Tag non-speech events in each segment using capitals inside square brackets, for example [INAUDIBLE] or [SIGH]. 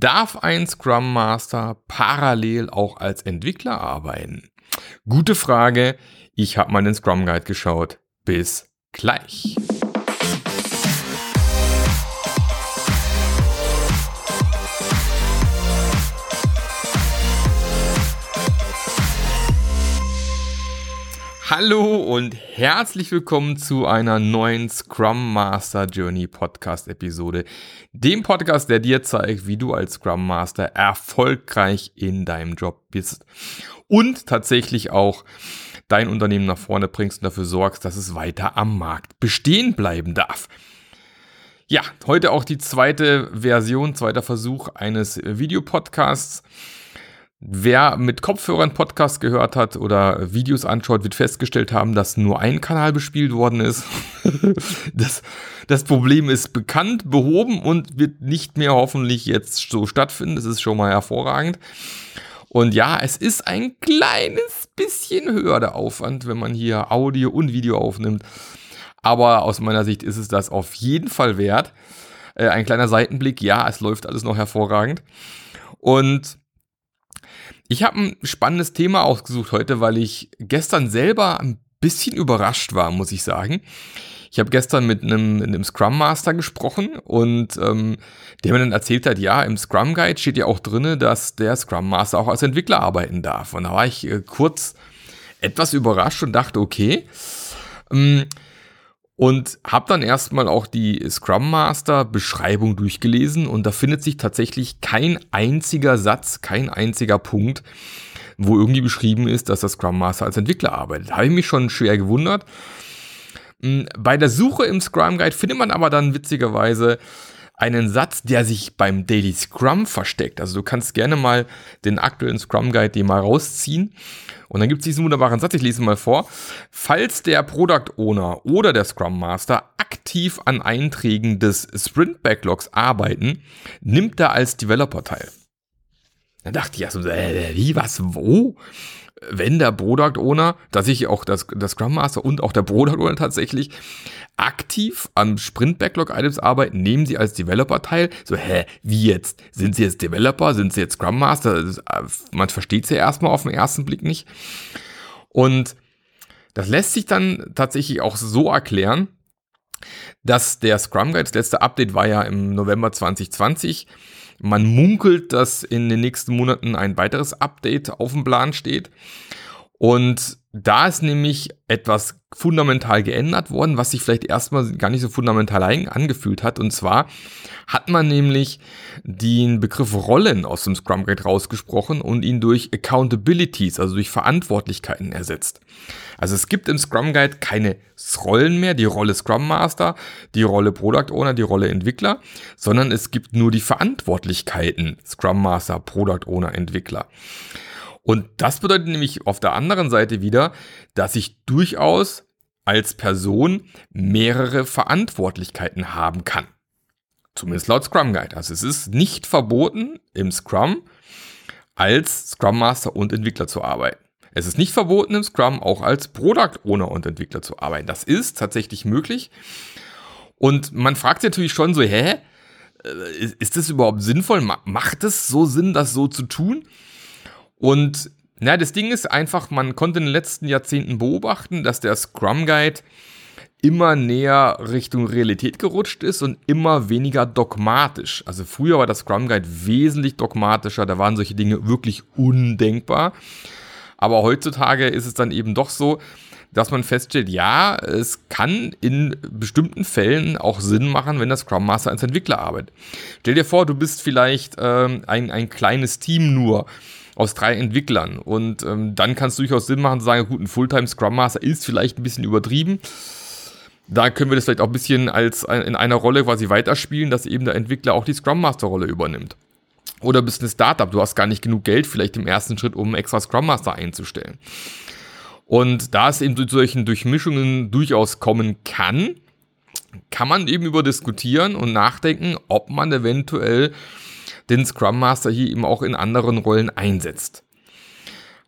Darf ein Scrum Master parallel auch als Entwickler arbeiten? Gute Frage. Ich habe mal den Scrum Guide geschaut. Bis gleich. Hallo und herzlich willkommen zu einer neuen Scrum Master Journey Podcast Episode. Dem Podcast, der dir zeigt, wie du als Scrum Master erfolgreich in deinem Job bist und tatsächlich auch dein Unternehmen nach vorne bringst und dafür sorgst, dass es weiter am Markt bestehen bleiben darf. Ja, heute auch die zweite Version, zweiter Versuch eines Videopodcasts. Wer mit Kopfhörern Podcast gehört hat oder Videos anschaut, wird festgestellt haben, dass nur ein Kanal bespielt worden ist. [LAUGHS] das, das Problem ist bekannt, behoben und wird nicht mehr hoffentlich jetzt so stattfinden. Das ist schon mal hervorragend. Und ja, es ist ein kleines bisschen höher der Aufwand, wenn man hier Audio und Video aufnimmt. Aber aus meiner Sicht ist es das auf jeden Fall wert. Äh, ein kleiner Seitenblick, ja, es läuft alles noch hervorragend. Und ich habe ein spannendes Thema ausgesucht heute, weil ich gestern selber ein bisschen überrascht war, muss ich sagen. Ich habe gestern mit einem, einem Scrum Master gesprochen und ähm, der mir dann erzählt hat, ja, im Scrum Guide steht ja auch drinne, dass der Scrum Master auch als Entwickler arbeiten darf. Und da war ich äh, kurz etwas überrascht und dachte, okay. Ähm, und habe dann erstmal auch die Scrum Master Beschreibung durchgelesen und da findet sich tatsächlich kein einziger Satz, kein einziger Punkt, wo irgendwie beschrieben ist, dass der Scrum Master als Entwickler arbeitet. Habe ich mich schon schwer gewundert. Hm, bei der Suche im Scrum Guide findet man aber dann witzigerweise einen Satz, der sich beim Daily Scrum versteckt. Also du kannst gerne mal den aktuellen Scrum Guide dir mal rausziehen. Und dann gibt es diesen wunderbaren Satz, ich lese mal vor. Falls der Product Owner oder der Scrum Master aktiv an Einträgen des Sprint Backlogs arbeiten, nimmt er als Developer teil. Dann dachte ich ja so, äh, wie, was, wo? Wenn der Product Owner, dass ich auch das, das Scrum Master und auch der Product Owner tatsächlich aktiv am Sprint Backlog Items arbeiten, nehmen sie als Developer teil. So, hä, wie jetzt? Sind sie jetzt Developer? Sind sie jetzt Scrum Master? Äh, man versteht es ja erstmal auf den ersten Blick nicht. Und das lässt sich dann tatsächlich auch so erklären, dass der Scrum Guide, das letzte Update war ja im November 2020, man munkelt, dass in den nächsten Monaten ein weiteres Update auf dem Plan steht. Und da ist nämlich etwas fundamental geändert worden, was sich vielleicht erstmal gar nicht so fundamental angefühlt hat. Und zwar hat man nämlich den Begriff Rollen aus dem Scrum Guide rausgesprochen und ihn durch Accountabilities, also durch Verantwortlichkeiten ersetzt. Also es gibt im Scrum Guide keine Rollen mehr, die Rolle Scrum Master, die Rolle Product Owner, die Rolle Entwickler, sondern es gibt nur die Verantwortlichkeiten Scrum Master, Product Owner, Entwickler. Und das bedeutet nämlich auf der anderen Seite wieder, dass ich durchaus als Person mehrere Verantwortlichkeiten haben kann. Zumindest laut Scrum Guide. Also es ist nicht verboten im Scrum als Scrum Master und Entwickler zu arbeiten. Es ist nicht verboten im Scrum auch als Product Owner und Entwickler zu arbeiten. Das ist tatsächlich möglich. Und man fragt sich natürlich schon so, hä? Äh, ist das überhaupt sinnvoll? Macht es so Sinn, das so zu tun? Und na, das Ding ist einfach, man konnte in den letzten Jahrzehnten beobachten, dass der Scrum Guide immer näher Richtung Realität gerutscht ist und immer weniger dogmatisch. Also früher war der Scrum Guide wesentlich dogmatischer, da waren solche Dinge wirklich undenkbar. Aber heutzutage ist es dann eben doch so, dass man feststellt, ja, es kann in bestimmten Fällen auch Sinn machen, wenn der Scrum Master als Entwickler arbeitet. Stell dir vor, du bist vielleicht ähm, ein, ein kleines Team nur aus drei Entwicklern. Und ähm, dann kann es durchaus Sinn machen zu sagen, gut, ein Fulltime Scrum Master ist vielleicht ein bisschen übertrieben. Da können wir das vielleicht auch ein bisschen als in einer Rolle quasi weiterspielen, dass eben der Entwickler auch die Scrum Master Rolle übernimmt. Oder bist ein Startup, du hast gar nicht genug Geld vielleicht im ersten Schritt, um extra Scrum Master einzustellen. Und da es eben zu solchen Durchmischungen durchaus kommen kann, kann man eben über diskutieren und nachdenken, ob man eventuell den Scrum Master hier eben auch in anderen Rollen einsetzt.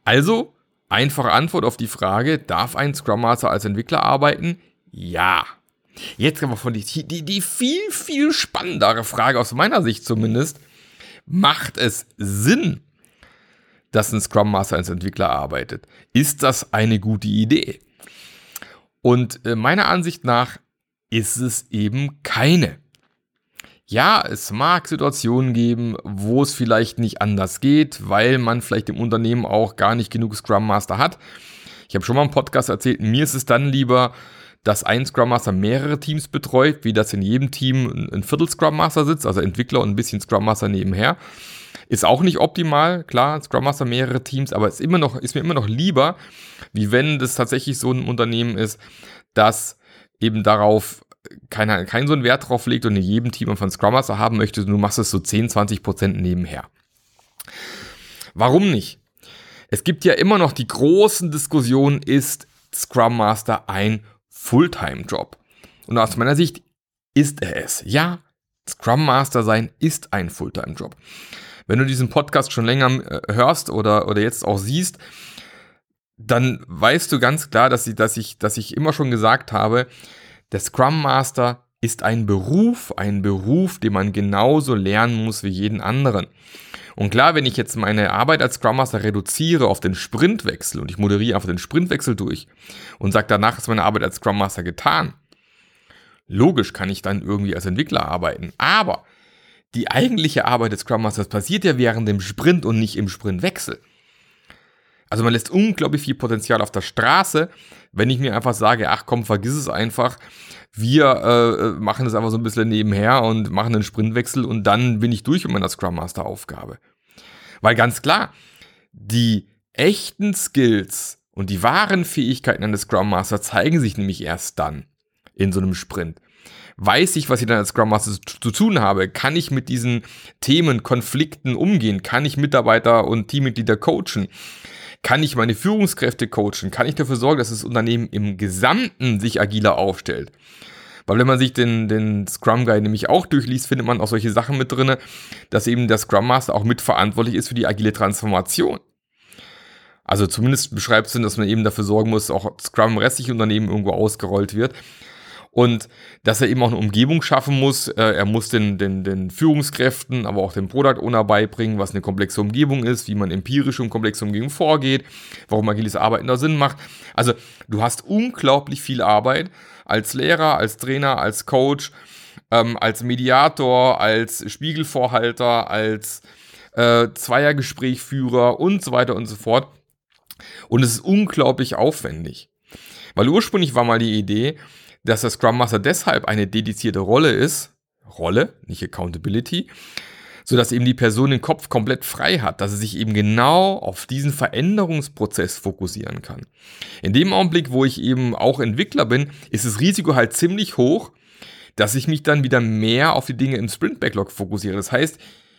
Also, einfache Antwort auf die Frage, darf ein Scrum Master als Entwickler arbeiten? Ja. Jetzt aber von die, die, die viel, viel spannendere Frage aus meiner Sicht zumindest. Macht es Sinn, dass ein Scrum Master als Entwickler arbeitet? Ist das eine gute Idee? Und äh, meiner Ansicht nach ist es eben keine. Ja, es mag Situationen geben, wo es vielleicht nicht anders geht, weil man vielleicht im Unternehmen auch gar nicht genug Scrum Master hat. Ich habe schon mal im Podcast erzählt, mir ist es dann lieber, dass ein Scrum Master mehrere Teams betreut, wie das in jedem Team ein Viertel Scrum Master sitzt, also Entwickler und ein bisschen Scrum Master nebenher. Ist auch nicht optimal, klar, Scrum Master mehrere Teams, aber ist, immer noch, ist mir immer noch lieber, wie wenn das tatsächlich so ein Unternehmen ist, das eben darauf keiner, keinen so einen Wert drauf legt und in jedem Team von Scrum Master haben möchte, du machst es so 10, 20 Prozent nebenher. Warum nicht? Es gibt ja immer noch die großen Diskussionen, ist Scrum Master ein Fulltime-Job? Und aus meiner Sicht ist er es. Ja, Scrum Master sein ist ein Fulltime-Job. Wenn du diesen Podcast schon länger äh, hörst oder, oder jetzt auch siehst, dann weißt du ganz klar, dass ich, dass, ich, dass ich immer schon gesagt habe, der Scrum Master ist ein Beruf, ein Beruf, den man genauso lernen muss wie jeden anderen. Und klar, wenn ich jetzt meine Arbeit als Scrum Master reduziere auf den Sprintwechsel und ich moderiere einfach den Sprintwechsel durch und sage, danach ist meine Arbeit als Scrum Master getan, logisch kann ich dann irgendwie als Entwickler arbeiten. Aber die eigentliche Arbeit des Scrum Masters passiert ja während dem Sprint und nicht im Sprintwechsel. Also man lässt unglaublich viel Potenzial auf der Straße, wenn ich mir einfach sage, ach komm, vergiss es einfach. Wir äh, machen das einfach so ein bisschen nebenher und machen einen Sprintwechsel und dann bin ich durch mit meiner Scrum Master Aufgabe. Weil ganz klar, die echten Skills und die wahren Fähigkeiten eines Scrum Master zeigen sich nämlich erst dann in so einem Sprint. Weiß ich, was ich dann als Scrum Master zu tun habe? Kann ich mit diesen Themen, Konflikten umgehen? Kann ich Mitarbeiter und Teammitglieder coachen? Kann ich meine Führungskräfte coachen? Kann ich dafür sorgen, dass das Unternehmen im Gesamten sich agiler aufstellt? Weil wenn man sich den, den Scrum Guide nämlich auch durchliest, findet man auch solche Sachen mit drin, dass eben der Scrum Master auch mitverantwortlich ist für die agile Transformation. Also zumindest beschreibt es, dass man eben dafür sorgen muss, auch Scrum im restlichen Unternehmen irgendwo ausgerollt wird und dass er eben auch eine Umgebung schaffen muss. Äh, er muss den, den, den Führungskräften, aber auch dem Product Owner beibringen, was eine komplexe Umgebung ist, wie man empirisch um komplexe Umgebung vorgeht, warum agiles Arbeiten da Sinn macht. Also du hast unglaublich viel Arbeit als Lehrer, als Trainer, als Coach, ähm, als Mediator, als Spiegelvorhalter, als äh, Zweiergesprächführer und so weiter und so fort. Und es ist unglaublich aufwendig. Weil ursprünglich war mal die Idee, dass der Scrum Master deshalb eine dedizierte Rolle ist, Rolle, nicht Accountability, so dass eben die Person den Kopf komplett frei hat, dass er sich eben genau auf diesen Veränderungsprozess fokussieren kann. In dem Augenblick, wo ich eben auch Entwickler bin, ist das Risiko halt ziemlich hoch, dass ich mich dann wieder mehr auf die Dinge im Sprint Backlog fokussiere. Das heißt,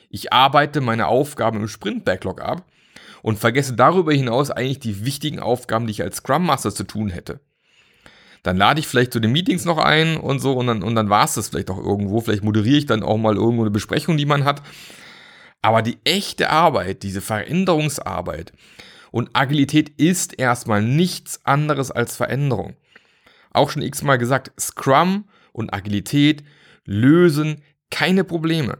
ich arbeite meine Aufgaben im Sprint Backlog ab und vergesse darüber hinaus eigentlich die wichtigen Aufgaben, die ich als Scrum Master zu tun hätte dann lade ich vielleicht zu den Meetings noch ein und so und dann, und dann war es das vielleicht auch irgendwo. Vielleicht moderiere ich dann auch mal irgendwo eine Besprechung, die man hat. Aber die echte Arbeit, diese Veränderungsarbeit und Agilität ist erstmal nichts anderes als Veränderung. Auch schon x-mal gesagt, Scrum und Agilität lösen keine Probleme.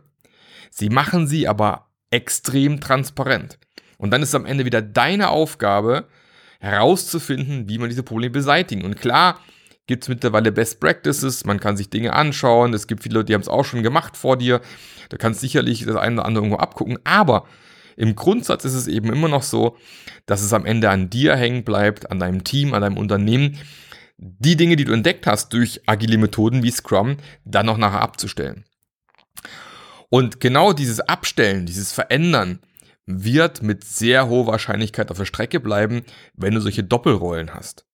Sie machen sie aber extrem transparent. Und dann ist am Ende wieder deine Aufgabe, herauszufinden, wie man diese Probleme beseitigen. Und klar, gibt es mittlerweile Best Practices, man kann sich Dinge anschauen, es gibt viele Leute, die haben es auch schon gemacht vor dir, da kannst sicherlich das eine oder andere irgendwo abgucken, aber im Grundsatz ist es eben immer noch so, dass es am Ende an dir hängen bleibt, an deinem Team, an deinem Unternehmen, die Dinge, die du entdeckt hast durch agile Methoden wie Scrum, dann noch nachher abzustellen. Und genau dieses Abstellen, dieses Verändern, wird mit sehr hoher Wahrscheinlichkeit auf der Strecke bleiben, wenn du solche Doppelrollen hast.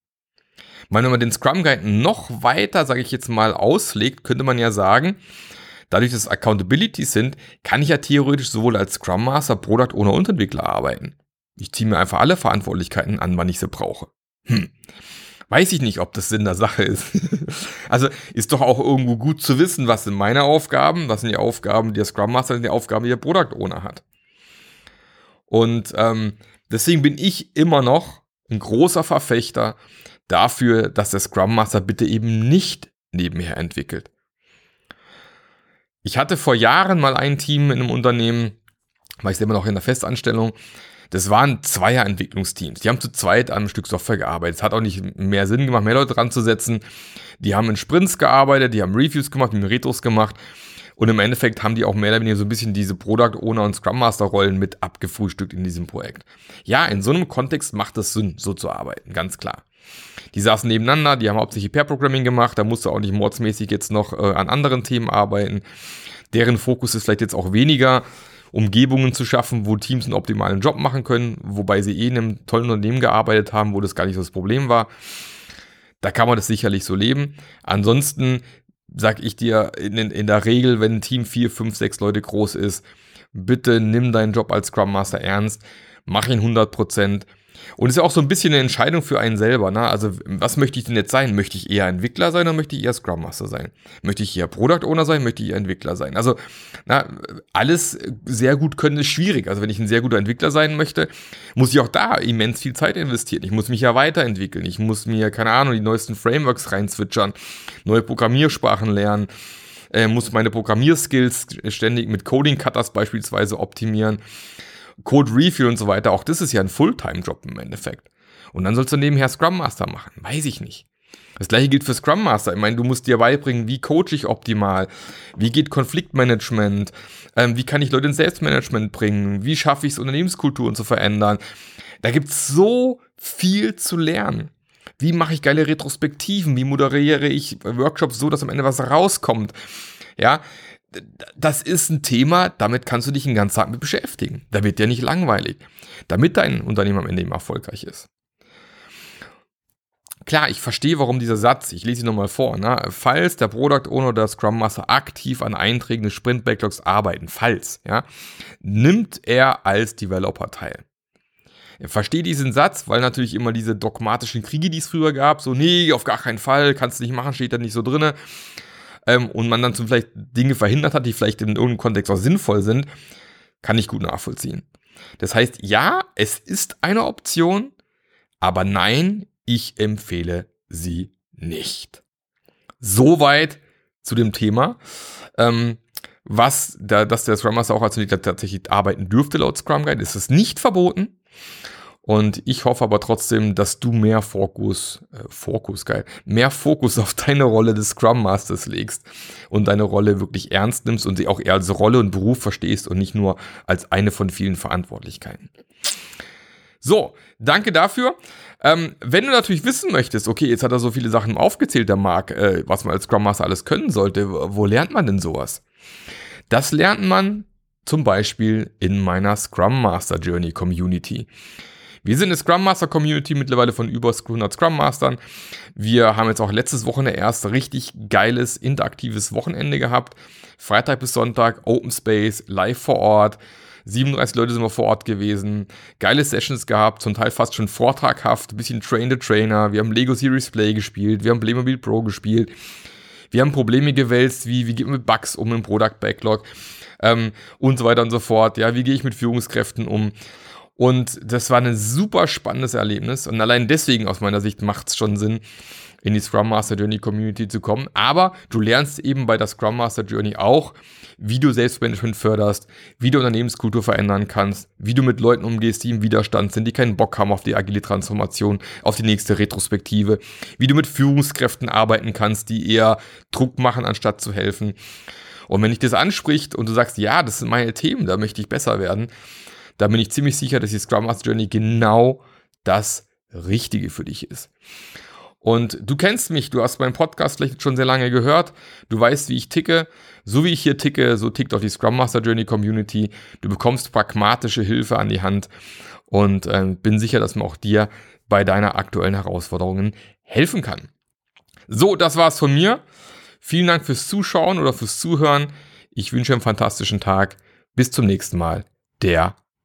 Wenn man den Scrum Guide noch weiter, sage ich jetzt mal, auslegt, könnte man ja sagen, dadurch, dass es Accountability sind, kann ich ja theoretisch sowohl als Scrum Master, Product Owner und Entwickler arbeiten. Ich ziehe mir einfach alle Verantwortlichkeiten an, wann ich sie brauche. Hm. Weiß ich nicht, ob das Sinn der Sache ist. [LAUGHS] also ist doch auch irgendwo gut zu wissen, was sind meine Aufgaben, was sind die Aufgaben, die der Scrum Master und die Aufgaben, die der Product Owner hat. Und ähm, deswegen bin ich immer noch ein großer Verfechter dafür, dass der Scrum Master bitte eben nicht nebenher entwickelt. Ich hatte vor Jahren mal ein Team in einem Unternehmen, war ich selber noch in der Festanstellung. Das waren Zweier-Entwicklungsteams. Die haben zu zweit an einem Stück Software gearbeitet. Es hat auch nicht mehr Sinn gemacht, mehr Leute dran zu setzen. Die haben in Sprints gearbeitet, die haben Reviews gemacht, die haben Retros gemacht. Und im Endeffekt haben die auch mehr oder weniger so ein bisschen diese Product Owner und Scrum Master Rollen mit abgefrühstückt in diesem Projekt. Ja, in so einem Kontext macht es Sinn, so zu arbeiten, ganz klar. Die saßen nebeneinander, die haben hauptsächlich Pair Programming gemacht, da musste auch nicht mordsmäßig jetzt noch äh, an anderen Themen arbeiten. Deren Fokus ist vielleicht jetzt auch weniger, Umgebungen zu schaffen, wo Teams einen optimalen Job machen können, wobei sie eh in einem tollen Unternehmen gearbeitet haben, wo das gar nicht so das Problem war. Da kann man das sicherlich so leben. Ansonsten sag ich dir in, in der Regel, wenn ein Team vier, fünf, sechs Leute groß ist, bitte nimm deinen Job als Scrum Master ernst, mach ihn 100 Prozent und es ist ja auch so ein bisschen eine Entscheidung für einen selber. Ne? Also, was möchte ich denn jetzt sein? Möchte ich eher Entwickler sein oder möchte ich eher Scrum Master sein? Möchte ich eher Product Owner sein? Möchte ich eher Entwickler sein? Also, na, alles sehr gut können ist schwierig. Also, wenn ich ein sehr guter Entwickler sein möchte, muss ich auch da immens viel Zeit investieren. Ich muss mich ja weiterentwickeln. Ich muss mir, keine Ahnung, die neuesten Frameworks reinzwitschern, neue Programmiersprachen lernen. Äh, muss meine Programmierskills ständig mit Coding Cutters beispielsweise optimieren. Code Review und so weiter, auch das ist ja ein Fulltime-Job im Endeffekt. Und dann sollst du nebenher Scrum Master machen. Weiß ich nicht. Das gleiche gilt für Scrum Master. Ich meine, du musst dir beibringen, wie coach ich optimal, wie geht Konfliktmanagement, ähm, wie kann ich Leute ins Selbstmanagement bringen, wie schaffe ich es, Unternehmenskulturen zu verändern. Da gibt es so viel zu lernen. Wie mache ich geile Retrospektiven? Wie moderiere ich Workshops so, dass am Ende was rauskommt? Ja, das ist ein Thema, damit kannst du dich den ganzen Tag mit beschäftigen. Da wird dir nicht langweilig, damit dein Unternehmen am Ende eben erfolgreich ist. Klar, ich verstehe, warum dieser Satz, ich lese ihn nochmal vor, ne? falls der Product Owner oder Scrum Master aktiv an Einträgen des Sprint Backlogs arbeiten, falls, ja, nimmt er als Developer teil. Ich verstehe diesen Satz, weil natürlich immer diese dogmatischen Kriege, die es früher gab, so, nee, auf gar keinen Fall, kannst du nicht machen, steht da nicht so drinne ähm, und man dann zum vielleicht Dinge verhindert hat, die vielleicht in irgendeinem Kontext auch sinnvoll sind, kann ich gut nachvollziehen. Das heißt, ja, es ist eine Option, aber nein, ich empfehle sie nicht. Soweit zu dem Thema. Ähm, was, da, dass der Scrum Master auch als Entwickler tatsächlich arbeiten dürfte laut Scrum Guide, ist es nicht verboten. Und ich hoffe aber trotzdem, dass du mehr Fokus, äh, Fokus, geil, mehr Fokus auf deine Rolle des Scrum Masters legst und deine Rolle wirklich ernst nimmst und sie auch eher als Rolle und Beruf verstehst und nicht nur als eine von vielen Verantwortlichkeiten. So, danke dafür. Ähm, wenn du natürlich wissen möchtest, okay, jetzt hat er so viele Sachen aufgezählt, der Marc, äh, was man als Scrum Master alles können sollte, wo lernt man denn sowas? Das lernt man zum Beispiel in meiner Scrum Master Journey Community. Wir sind eine Scrum Master Community mittlerweile von über 100 Scrum Mastern. Wir haben jetzt auch letztes Wochenende erst richtig geiles interaktives Wochenende gehabt. Freitag bis Sonntag Open Space, live vor Ort. 37 Leute sind wir vor Ort gewesen. Geile Sessions gehabt, zum Teil fast schon vortraghaft. Bisschen Train the Trainer. Wir haben Lego Series Play gespielt. Wir haben Playmobil Pro gespielt. Wir haben Probleme gewälzt, wie, wie geht man mit Bugs um im Product Backlog ähm, und so weiter und so fort. Ja, wie gehe ich mit Führungskräften um? Und das war ein super spannendes Erlebnis. Und allein deswegen aus meiner Sicht macht es schon Sinn, in die Scrum Master Journey Community zu kommen. Aber du lernst eben bei der Scrum Master Journey auch, wie du Selbstmanagement förderst, wie du Unternehmenskultur verändern kannst, wie du mit Leuten umgehst, die im Widerstand sind, die keinen Bock haben auf die agile Transformation, auf die nächste Retrospektive, wie du mit Führungskräften arbeiten kannst, die eher Druck machen, anstatt zu helfen. Und wenn dich das anspricht und du sagst, ja, das sind meine Themen, da möchte ich besser werden, da bin ich ziemlich sicher, dass die Scrum Master Journey genau das Richtige für dich ist. Und du kennst mich, du hast meinen Podcast vielleicht schon sehr lange gehört, du weißt, wie ich ticke. So wie ich hier ticke, so tickt auch die Scrum Master Journey Community. Du bekommst pragmatische Hilfe an die Hand und äh, bin sicher, dass man auch dir bei deiner aktuellen Herausforderungen helfen kann. So, das war's von mir. Vielen Dank fürs Zuschauen oder fürs Zuhören. Ich wünsche einen fantastischen Tag. Bis zum nächsten Mal. Der